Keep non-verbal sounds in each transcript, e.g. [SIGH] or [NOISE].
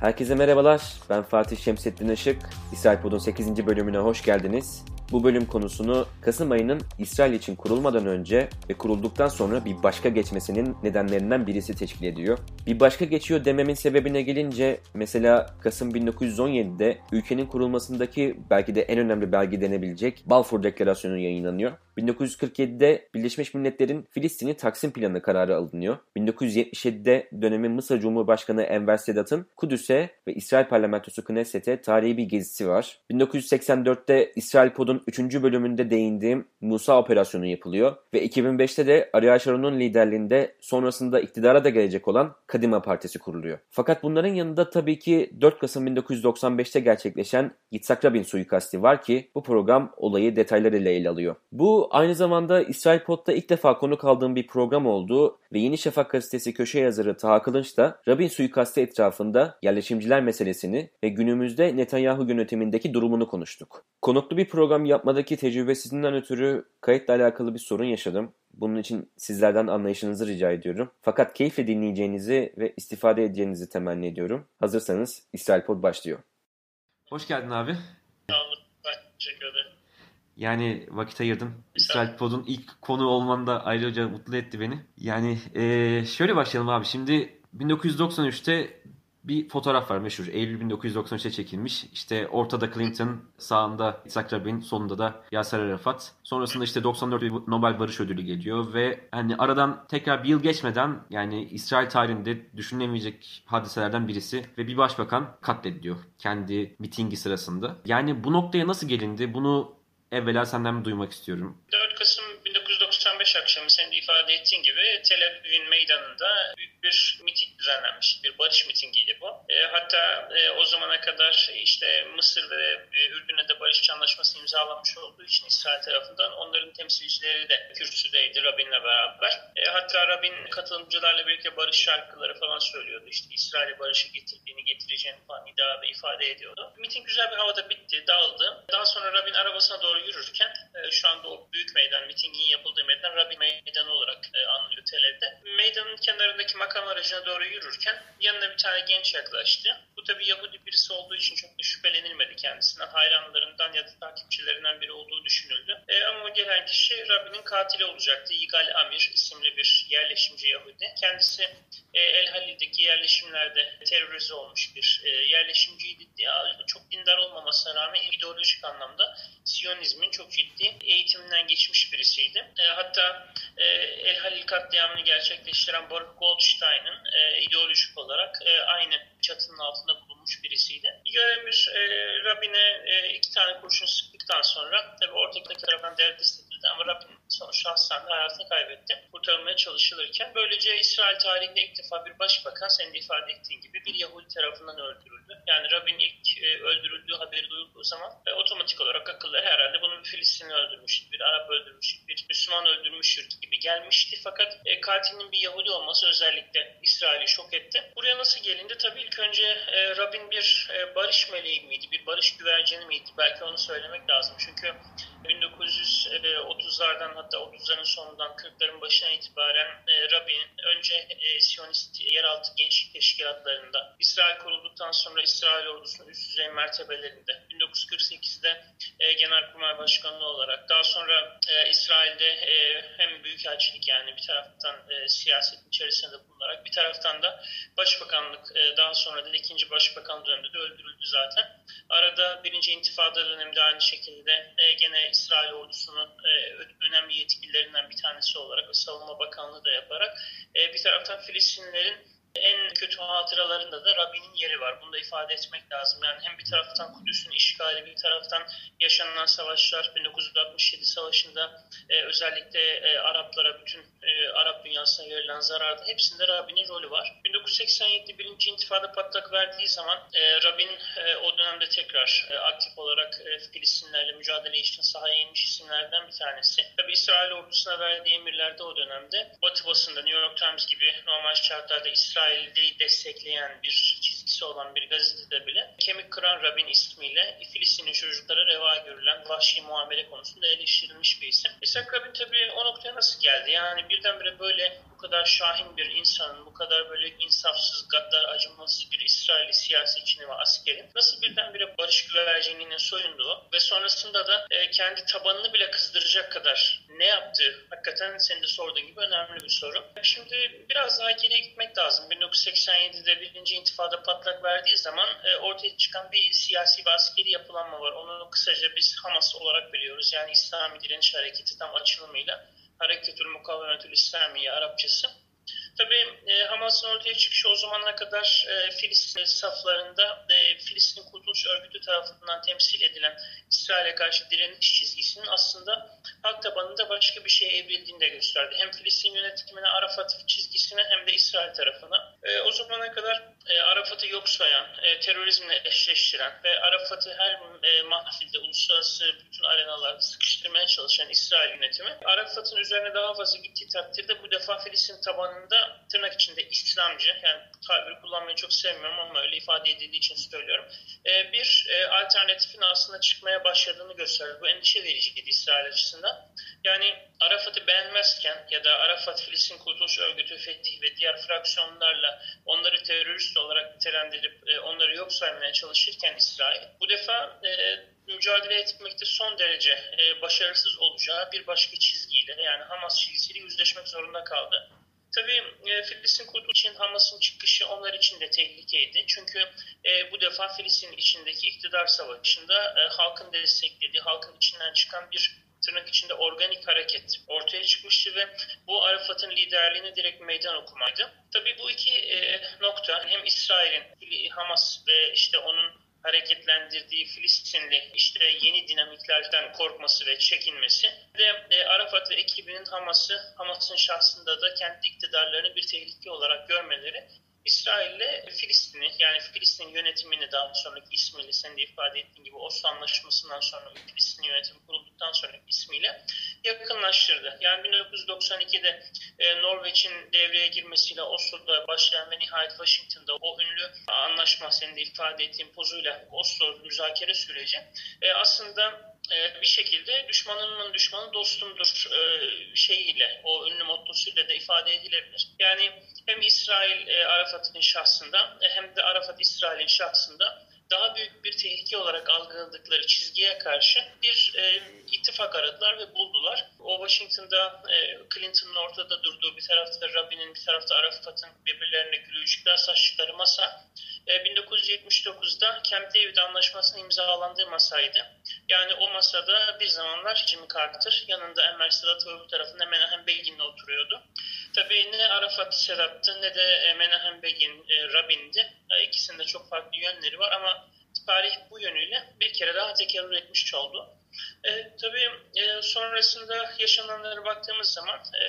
Herkese merhabalar. Ben Fatih Şemsettin Işık. İsrail Pod'un 8. bölümüne hoş geldiniz. Bu bölüm konusunu Kasım ayının İsrail için kurulmadan önce ve kurulduktan sonra bir başka geçmesinin nedenlerinden birisi teşkil ediyor. Bir başka geçiyor dememin sebebine gelince mesela Kasım 1917'de ülkenin kurulmasındaki belki de en önemli belge denebilecek Balfour Deklarasyonu yayınlanıyor. 1947'de Birleşmiş Milletler'in Filistin'i Taksim Planı kararı alınıyor. 1977'de dönemin Mısır Cumhurbaşkanı Enver Sedat'ın Kudüs'e ve İsrail Parlamentosu Knesset'e tarihi bir gezisi var. 1984'te İsrail Pod'un 3. bölümünde değindiğim Musa Operasyonu yapılıyor ve 2005'te de Ariel Sharon'un liderliğinde sonrasında iktidara da gelecek olan Kadima Partisi kuruluyor. Fakat bunların yanında tabii ki 4 Kasım 1995'te gerçekleşen Yitzhak Rabin suikasti var ki bu program olayı detaylarıyla ele alıyor. Bu aynı zamanda İsrail Pod'da ilk defa konuk aldığım bir program oldu ve Yeni Şafak gazetesi köşe yazarı Taha Kılınç da Rabin suikasti etrafında yerleşimciler meselesini ve günümüzde Netanyahu yönetimindeki durumunu konuştuk. Konuklu bir program yapmadaki tecrübesizliğinden ötürü kayıtla alakalı bir sorun yaşadım. Bunun için sizlerden anlayışınızı rica ediyorum. Fakat keyifle dinleyeceğinizi ve istifade edeceğinizi temenni ediyorum. Hazırsanız İsrail Pod başlıyor. Hoş geldin abi. Sağ olun. Ben teşekkür ederim. Yani vakit ayırdın. İsrail Pod'un ilk konu olman da ayrıca mutlu etti beni. Yani ee, şöyle başlayalım abi. Şimdi 1993'te bir fotoğraf var meşhur. Eylül 1993'te çekilmiş. İşte ortada Clinton, sağında Yitzhak Rabin, solunda da Yasser Arafat. Sonrasında işte 94 bir Nobel Barış Ödülü geliyor ve hani aradan tekrar bir yıl geçmeden yani İsrail tarihinde düşünülemeyecek hadiselerden birisi ve bir başbakan katlediliyor kendi mitingi sırasında. Yani bu noktaya nasıl gelindi? Bunu evvela senden duymak istiyorum. 4 Kasım 1995 akşamı senin de ifade ettiğin gibi Tel Aviv'in meydanında büyük bir miting düzenlenmiş. Bir barış mitingiydi bu. E, hatta e, o zamana kadar işte Mısır ve e, Ürdün'e barış anlaşması imzalanmış olduğu için İsrail tarafından onların temsilcileri de kürsüdeydi Rabin'le beraber. E, hatta Rabin katılımcılarla birlikte barış şarkıları falan söylüyordu. İşte İsrail'e barışı getirdiğini getireceğini falan iddia ve ifade ediyordu. Miting güzel bir havada bitti, dağıldı. Daha sonra Rabin arabasına doğru yürürken e, şu anda o büyük meydan, mitingin yapıldığı meydan Rabin Meydanı olarak e, anılıyor Tel Aviv'de. Meydanın kenarındaki makam aracına doğru yürürken yanına bir tane genç yaklaştı. Bu tabi Yahudi birisi olduğu için çok da şüphelenilmedi kendisinden. Hayranlarından ya da takipçilerinden biri olduğu düşünüldü. E, ama gelen kişi Rabin'in katili olacaktı. Yigal Amir isimli bir yerleşimci Yahudi. Kendisi e, El Halil'deki yerleşimlerde terörize olmuş bir e, yerleşimciydi. Ya, çok dindar olmamasına rağmen ideolojik anlamda Siyonizmin çok ciddi eğitiminden geçmiş birisiydi. E, hatta e, El Halil katliamını gerçekleştiren Baruch Goldstein'ın e, ideolojik olarak e, aynı çatının altında bulunmuş birisiydi. Yigal e, Rabin'e e, iki tane kurşun sıktıktan sonra tabi ortadaki taraftan derdest edildi ama Rabin sonuçta hastanede hayatını kaybetti. Kurtarılmaya çalışılırken böylece İsrail tarihinde ilk defa bir başbakan senin de ifade ettiğin gibi bir Yahudi tarafından öldürüldü. Yani Rabin ilk e, öldürüldüğü haberi duyulduğu zaman e, otomatik olarak akılları herhalde bunu bir Filistinli öldürmüştür, bir Arap öldürmüştür, bir Müslüman öldürmüştür gibi gelmişti. Fakat e, katilinin bir Yahudi olması özellikle İsrail'i şok etti. Buraya nasıl gelindi? Tabii ilk önce e, Rabin bir e, barış meleği miydi, bir barış güvercini miydi? Belki onu söylemek lazım. Çünkü 1930'lardan hatta 30'ların sonundan 40'ların başına itibaren e, Rabin önce e, Siyonist yeraltı gençlik teşkilatlarında, İsrail kurulduktan sonra İsrail ordusunun üst düzey mertebelerinde, 1948'de e, Genelkurmay Başkanlığı olarak, daha sonra e, İsrail'de e, hem büyükelçilik yani bir taraftan e, siyasetin içerisinde bulunarak bir taraftan da başbakanlık e, daha sonra da ikinci başbakan döneminde de öldürüldü zaten. Arada birinci intifada döneminde aynı şekilde e, gene İsrail ordusunun e, önemli yetkililerinden bir tanesi olarak Savunma Bakanlığı da yaparak e, bir taraftan Filistinlilerin en kötü hatıralarında da Rabin'in yeri var. Bunu da ifade etmek lazım. Yani hem bir taraftan Kudüs'ün işgali, bir taraftan yaşanılan savaşlar, 1967 savaşında e, özellikle e, Araplara, bütün e, Arap dünyasına verilen zararda hepsinde Rabin'in rolü var. 1987 birinci intifada patlak verdiği zaman e, Rabin e, o dönemde tekrar e, aktif olarak e, Filistinlerle mücadele için sahaya inmiş isimlerden bir tanesi. Tabi İsrail ordusuna verdiği emirlerde o dönemde Batı basında New York Times gibi normal şartlarda İsrail İsrail'i destekleyen bir çizgisi olan bir gazetede bile Kemik Kıran Rabin ismiyle Filistinli çocuklara reva görülen vahşi muamele konusunda eleştirilmiş bir isim. İshak Rabin tabii o noktaya nasıl geldi? Yani birdenbire böyle bu kadar şahin bir insanın, bu kadar böyle insafsız, gaddar, acımasız bir İsrailli siyasetçinin ve askerin nasıl birdenbire barış güvercinliğinin soyunduğu ve sonrasında da e, kendi tabanını bile kızdıracak kadar ne yaptığı hakikaten senin de sorduğun gibi önemli bir soru. Şimdi biraz daha geriye gitmek lazım. 1987'de birinci intifada patlak verdiği zaman e, ortaya çıkan bir siyasi ve askeri yapılanma var. Onu kısaca biz Hamas olarak biliyoruz. Yani İslami Direniş Hareketi tam açılımıyla Hareketül Mukavemetül İslamiye Arapçası. Tabii e, Hamas'ın ortaya çıkışı o zamana kadar e, Filistin saflarında e, Filistin Kurtuluş Örgütü tarafından temsil edilen İsrail'e karşı direniş çizgisinin aslında halk tabanında başka bir şeye evrildiğini de gösterdi. Hem Filistin yönetimine Arafat çizgisine hem de İsrail tarafına. E, o zamana kadar e, Arafat'ı yok sayan, e, terörizmle eşleştiren ve Arafat'ı her e, mahfilde, uluslararası bütün arenalarda sıkıştırmaya çalışan İsrail yönetimi, Arafat'ın üzerine daha fazla gittiği takdirde bu defa Filistin tabanında tırnak içinde İslamcı, yani tabiri kullanmayı çok sevmiyorum ama öyle ifade edildiği için söylüyorum, e, bir e, alternatifin aslında çıkmaya başladığını gösterdi. Bu endişe vericiydi İsrail açısından. Yani Arafat'ı beğenmezken ya da Arafat Filistin Kurtuluş Örgütü, Fetih ve diğer fraksiyonlarla onları terörist olarak nitelendirip e, onları yok saymaya çalışırken İsrail bu defa e, mücadele etmekte son derece e, başarısız olacağı bir başka çizgiyle yani Hamas çizgisiyle yüzleşmek zorunda kaldı. Tabii e, Filistin kurtuluş için Hamas'ın çıkışı onlar için de tehlikeydi. Çünkü e, bu defa Filistin içindeki iktidar savaşında e, halkın desteklediği, halkın içinden çıkan bir tırnak içinde organik hareket ortaya çıkmıştı ve bu Arafat'ın liderliğine direkt meydan okumaydı. Tabii bu iki e, nokta hem İsrail'in Hamas ve işte onun hareketlendirdiği Filistinli işte yeni dinamiklerden korkması ve çekinmesi ve e, Arafat ve ekibinin Hamas'ı Hamas'ın şahsında da kendi iktidarlarını bir tehlike olarak görmeleri İsrail'le Filistin'i yani Filistin yönetimini daha sonraki ismiyle sen de ifade ettiğin gibi Oslo Anlaşması'ndan sonra Filistin yönetimi kurulduktan sonraki ismiyle yakınlaştırdı. Yani 1992'de e, Norveç'in devreye girmesiyle Oslo'da başlayan ve nihayet Washington'da o ünlü anlaşma senin de ifade ettiğin pozuyla Oslo müzakere süreci e, aslında e, bir şekilde düşmanımın düşmanı dostumdur e, şeyiyle, o ünlü mottosuyla da ifade edilebilir. Yani hem İsrail e, Arafat'ın şahsında hem de Arafat İsrail'in şahsında daha büyük bir tehlike olarak algıladıkları çizgiye karşı bir e, ittifak aradılar ve buldular. O Washington'da e, Clinton'ın ortada durduğu bir tarafta Rabin'in bir tarafta Arafat'ın birbirlerine gülücükler saçtıkları masa e, 1979'da Camp David Anlaşması'nın imzalandığı masaydı. Yani o masada bir zamanlar Jimmy Carter yanında Enver Sedat ve öbür tarafında Menahem Begin'le oturuyordu. Tabii ne Arafat Sedat'tı ne de e, Menahem Begin e, Rabin'di. E, ikisinde çok farklı yönleri var ama tarih bu yönüyle bir kere daha tekerrür etmiş oldu. E, tabii e, sonrasında yaşananlara baktığımız zaman e,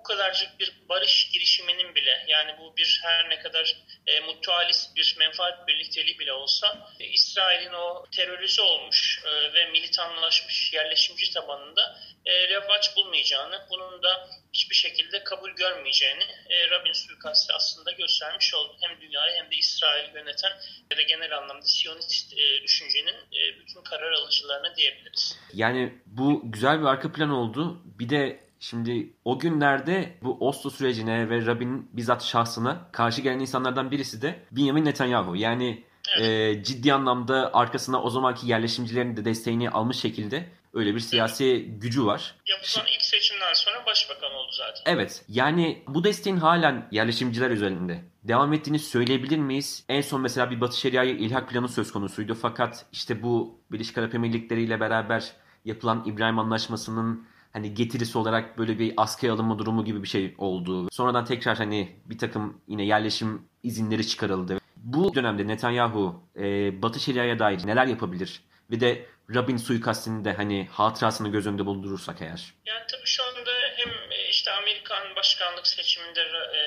bu kadarcık bir barış girişiminin bile yani bu bir her ne kadar e, mutualist bir menfaat birlikteliği bile olsa e, İsrail'in o terörize olmuş e, ve militanlaşmış yerleşimci tabanında e, revaç bulmayacağını, bunun da hiçbir şekilde kabul görmeyeceğini e, Rabin suikastı aslında göstermiş oldu. Hem dünyayı hem de İsrail'i yöneten ya da genel anlamda Siyonist e, düşüncenin e, bütün karar alıcılarına diyebiliriz. Yani bu güzel bir arka plan oldu. Bir de Şimdi o günlerde bu Oslo sürecine ve Rabin'in bizzat şahsına karşı gelen insanlardan birisi de Benjamin Netanyahu. Yani evet. e, ciddi anlamda arkasına o zamanki yerleşimcilerin de desteğini almış şekilde öyle bir siyasi evet. gücü var. Yapılan ilk seçimden sonra başbakan oldu zaten. Evet. Yani bu desteğin halen yerleşimciler üzerinde devam ettiğini söyleyebilir miyiz? En son mesela bir Batı Şeria'ya ilhak planı söz konusuydu. Fakat işte bu Birleşik Arap Emirlikleri ile beraber yapılan İbrahim Anlaşması'nın hani getirisi olarak böyle bir askıya alınma durumu gibi bir şey oldu. Sonradan tekrar hani bir takım yine yerleşim izinleri çıkarıldı. Bu dönemde Netanyahu e, Batı Şeria'ya dair neler yapabilir? Ve de Rabin suikastini de hani hatırasını göz önünde bulundurursak eğer. Yani tabii şu anda hem e, işte Amerikan başkanlık seçiminde e,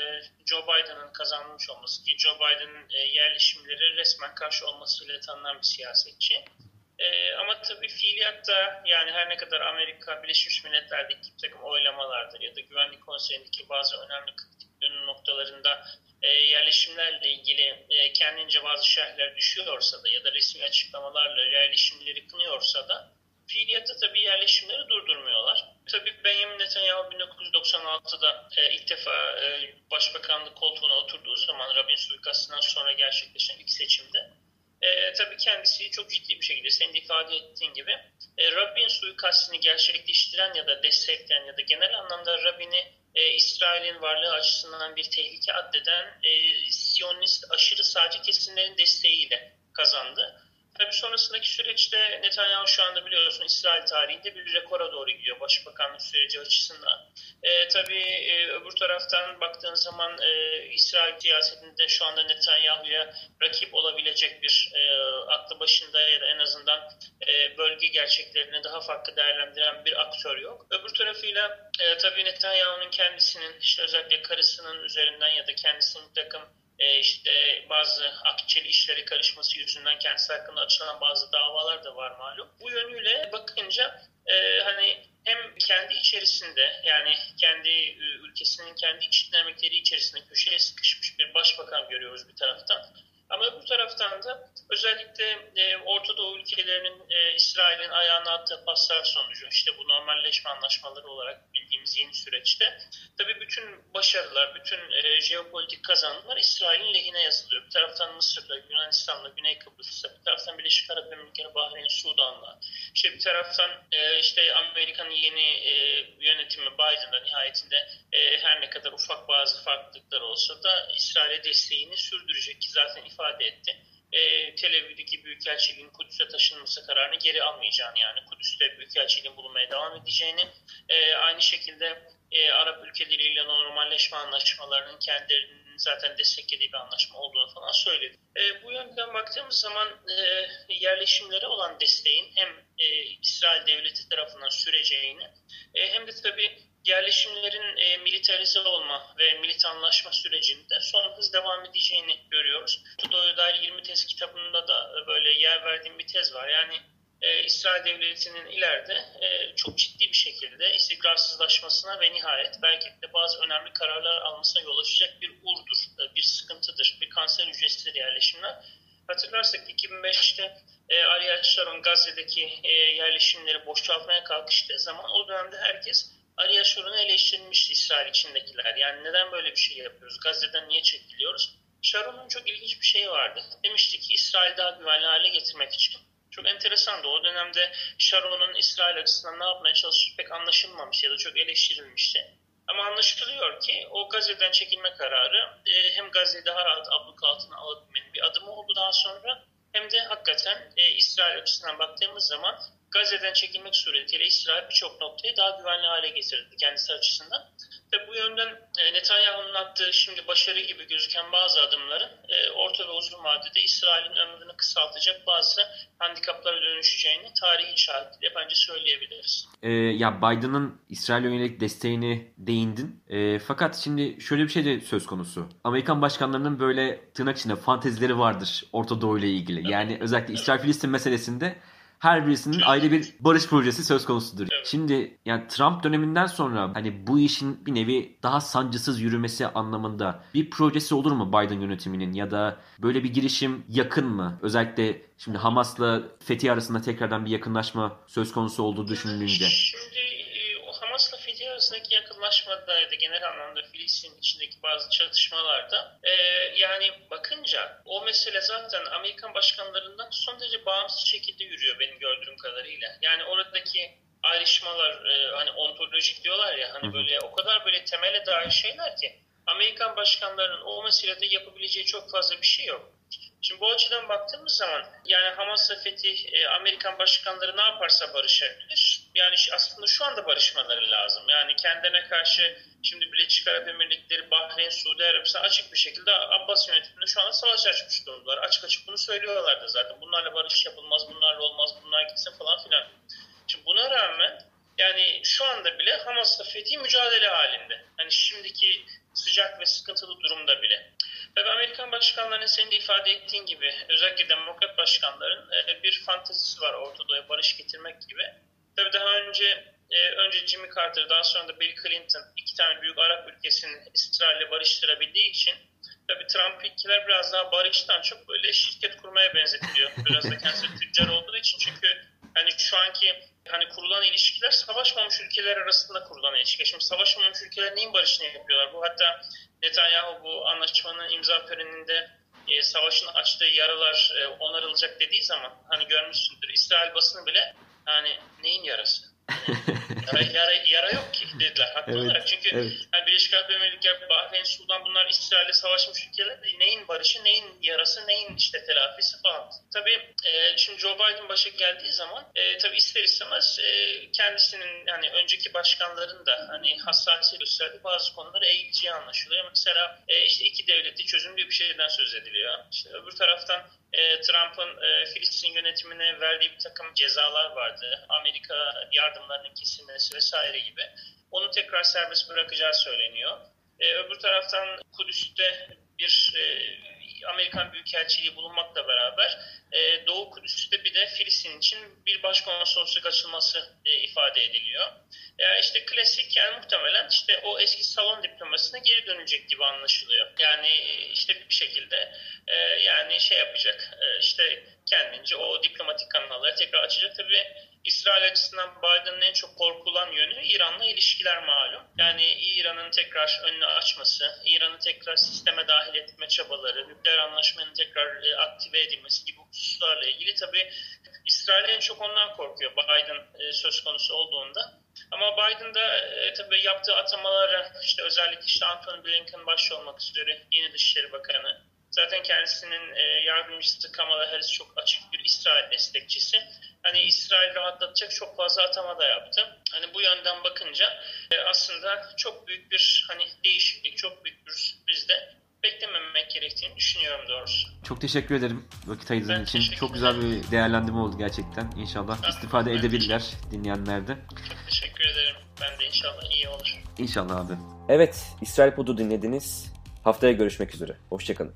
Joe Biden'ın kazanmış olması ki Joe Biden'ın e, yerleşimleri resmen karşı olmasıyla tanınan bir siyasetçi. E, ama tabii fiiliyatta yani her ne kadar Amerika Birleşmiş Milletler'deki bir takım oylamalardır ya da Güvenlik Konseyi'ndeki bazı önemli kritik dönüm noktalarında e, yerleşimlerle ilgili e, kendince bazı şerhler düşüyorsa da ya da resmi açıklamalarla yerleşimleri kınıyorsa da fiiliyatta tabii yerleşimleri durdurmuyorlar. Tabii Benjamin Netanyahu 1996'da e, ilk defa e, başbakanlık koltuğuna oturduğu zaman Rabin suikastından sonra gerçekleşen ilk tanesi çok ciddi bir şekilde senin ifade ettiğin gibi e, Rabbin suikastini gerçekleştiren ya da destekleyen ya da genel anlamda Rabbini e, İsrail'in varlığı açısından bir tehlike addeden e, Siyonist aşırı sağcı kesimlerin desteğiyle kazandı. Tabii sonrasındaki süreçte Netanyahu şu anda biliyorsun İsrail tarihinde bir rekora doğru gidiyor başbakanlık süreci açısından. E, tabii e, öbür taraftan baktığın zaman e, İsrail siyasetinde şu anda Netanyahu'ya rakip olabilecek bir e, aklı başında ya da en azından e, bölge gerçeklerini daha farklı değerlendiren bir aktör yok. Öbür tarafıyla e, tabii Netanyahu'nun kendisinin işte özellikle karısının üzerinden ya da kendisinin takım e, işte bazı akçeli işleri karışması yüzünden kendisi hakkında açılan bazı davalar da var malum. Bu yönüyle bakınca e, hani hem kendi içerisinde yani kendi e, ülkesinin kendi iç dinamikleri içerisinde köşeye sıkışmış bir başbakan görüyoruz bir taraftan. Ama bu taraftan da özellikle e, Orta Doğu ülkelerinin e, İsrail'in ayağına attığı paslar sonucu işte bu normalleşme anlaşmaları olarak bildiğimiz yeni süreçte tabii bütün başarılar, bütün e, jeopolitik kazanımlar İsrail'in lehine yazılıyor. Bir taraftan Mısır'la, Yunanistan'la, Güney Kıbrıs'la, bir taraftan Birleşik Arap Emirlikleri, Bahreyn, Sudan'la, işte bir taraftan e, işte Amerika'nın yeni e, yönetimi Biden'da nihayetinde e, her ne kadar ufak bazı farklılıklar olsa da İsrail'e desteğini sürdürecek ki zaten ifade etti. E, Tel Aviv'deki Büyükelçiliğin Kudüs'e taşınması kararını geri almayacağını yani Kudüs'te Büyükelçiliğin bulunmaya devam edeceğini e, aynı şekilde e, Arap ülkeleriyle normalleşme anlaşmalarının kendilerinin zaten desteklediği bir anlaşma olduğunu falan söyledi. E, bu yönden baktığımız zaman e, yerleşimlere olan desteğin hem e, İsrail devleti tarafından süreceğini e, hem de tabii yerleşimlerin e, militarize olma ve militanlaşma sürecinde son hız devam edeceğini görüyoruz. Tudo'ya dair 20 tez kitabında da böyle yer verdiğim bir tez var. Yani e, İsrail Devleti'nin ileride e, çok ciddi bir şekilde istikrarsızlaşmasına ve nihayet belki de bazı önemli kararlar almasına yol açacak bir urdur, e, bir sıkıntıdır, bir kanser hücresidir yerleşimler. Hatırlarsak 2005'te e, Ariel Sharon Gazze'deki e, yerleşimleri boşaltmaya kalkıştığı zaman o dönemde herkes Ariel Sharon'u eleştirilmişti İsrail içindekiler. Yani neden böyle bir şey yapıyoruz? Gazze'den niye çekiliyoruz? Sharon'un çok ilginç bir şeyi vardı. Demişti ki İsrail daha güvenli hale getirmek için çok enteresandı. O dönemde Sharon'un İsrail açısından ne yapmaya çalıştığı pek anlaşılmamış ya da çok eleştirilmişti. Ama anlaşılıyor ki o Gazze'den çekilme kararı e, hem Gazze'yi daha rahat abluk altına alabilmenin bir adımı oldu daha sonra hem de hakikaten e, İsrail açısından baktığımız zaman Gazze'den çekilmek suretiyle İsrail birçok noktayı daha güvenli hale getirdi kendisi açısından. Ve bu yönden e, Netanyahu'nun attığı şimdi başarı gibi gözüken bazı adımların e, orta ve uzun vadede İsrail'in ömrünü kısaltacak bazı handikaplara dönüşeceğini tarihin şahitliğiyle bence söyleyebiliriz. E, ya Biden'ın İsrail'e yönelik desteğini değindin. E, fakat şimdi şöyle bir şey de söz konusu. Amerikan başkanlarının böyle tırnak içinde fantezileri vardır Orta Doğu ile ilgili. Yani özellikle İsrail-Filistin meselesinde her birisinin ayrı bir barış projesi söz konusudur. Evet. Şimdi yani Trump döneminden sonra hani bu işin bir nevi daha sancısız yürümesi anlamında bir projesi olur mu Biden yönetiminin ya da böyle bir girişim yakın mı? Özellikle şimdi Hamas'la Fethi arasında tekrardan bir yakınlaşma söz konusu olduğu düşünülünce. Şimdi yakınlaşmada ya da genel anlamda Filistin içindeki bazı çatışmalarda e, yani bakınca o mesele zaten Amerikan başkanlarından son derece bağımsız şekilde yürüyor benim gördüğüm kadarıyla. Yani oradaki ayrışmalar e, hani ontolojik diyorlar ya hani böyle o kadar böyle temele dair şeyler ki Amerikan başkanlarının o meselede yapabileceği çok fazla bir şey yok. Şimdi bu açıdan baktığımız zaman yani Hamas'la Fethi e, Amerikan başkanları ne yaparsa barışabilir. Yani aslında şu anda barışmaları lazım. Yani kendine karşı şimdi Birleşik Arap Emirlikleri, Bahreyn, Suudi Arabistan açık bir şekilde Abbas yönetiminde şu anda savaş açmış durumdalar. Açık açık bunu söylüyorlardı zaten. Bunlarla barış yapılmaz, bunlarla olmaz, bunlar gitsin falan filan. Şimdi buna rağmen yani şu anda bile Hamas'la Fethi mücadele halinde. Hani şimdiki sıcak ve sıkıntılı durumda bile. Tabii Amerikan başkanlarının senin de ifade ettiğin gibi özellikle demokrat başkanların e, bir fantazisi var Orta barış getirmek gibi. Tabii daha önce e, önce Jimmy Carter daha sonra da Bill Clinton iki tane büyük Arap ülkesini İsrail'le barıştırabildiği için tabii Trump ilkiler biraz daha barıştan çok böyle şirket kurmaya benzetiliyor. Biraz da kendisi [LAUGHS] tüccar olduğu için çünkü hani şu anki hani kurulan ilişkiler savaşmamış ülkeler arasında kurulan ilişkiler. Şimdi savaşmamış ülkeler neyin barışını yapıyorlar? Bu hatta Netanyahu bu anlaşmanın imza töreninde e, savaşın açtığı yaralar e, onarılacak dediği zaman hani görmüşsündür İsrail basını bile yani neyin yarası? [LAUGHS] yara, yara, yara yok ki dediler haklı Evet, olarak. Çünkü evet. yani Birleşik Arap Emirlikleri, Bahreyn, Sudan bunlar İsrail'le savaşmış ülkeler. Neyin barışı, neyin yarası, neyin işte telafisi falan. Tabii e, şimdi Joe Biden başa geldiği zaman e, tabii ister istemez e, kendisinin yani önceki başkanların da hani hassasiyet gösterdiği bazı konuları eğileceği anlaşılıyor. Mesela e, işte iki devleti çözümlü bir şeyden söz ediliyor. İşte öbür taraftan e, Trump'ın e, Filistin yönetimine verdiği bir takım cezalar vardı. Amerika yardımlarının kesilmesi vesaire gibi. Onu tekrar serbest bırakacağı söyleniyor. E, öbür taraftan Kudüs'te bir e, Amerikan Büyükelçiliği bulunmakla beraber e, Doğu Kudüs'te bir de Filistin için bir başkonsolosluk açılması e, ifade ediliyor. Ya işte klasik yani muhtemelen işte o eski salon diplomasisine geri dönecek gibi anlaşılıyor. Yani e, işte bir şekilde yani şey yapacak işte kendince o diplomatik kanalları tekrar açacak. Tabii İsrail açısından Biden'ın en çok korkulan yönü İran'la ilişkiler malum. Yani İran'ın tekrar önünü açması, İran'ı tekrar sisteme dahil etme çabaları, nükleer anlaşmanın tekrar e, aktive edilmesi gibi hususlarla ilgili tabii İsrail en çok ondan korkuyor Biden e, söz konusu olduğunda. Ama Biden da e, tabii yaptığı atamalara işte özellikle işte Anthony Blinken başta olmak üzere yeni Dışişleri Bakanı zaten kendisinin e, yardımcısı Kamala Harris çok açık bir İsrail destekçisi. Hani İsrail rahatlatacak çok fazla atama da yaptı. Hani bu yönden bakınca e, aslında çok büyük bir hani değişiklik, çok büyük bir sürpriz de beklememek gerektiğini düşünüyorum doğrusu. Çok teşekkür ederim vakit ayırdığın için. Çok güzel bir değerlendirme oldu gerçekten. İnşallah Ben- istifade ben edebilirler dinleyenler de. Çok teşekkür ederim. Ben de inşallah iyi olur. İnşallah abi. Evet, İsrail Pod'u dinlediniz. Haftaya görüşmek üzere. Hoşçakalın.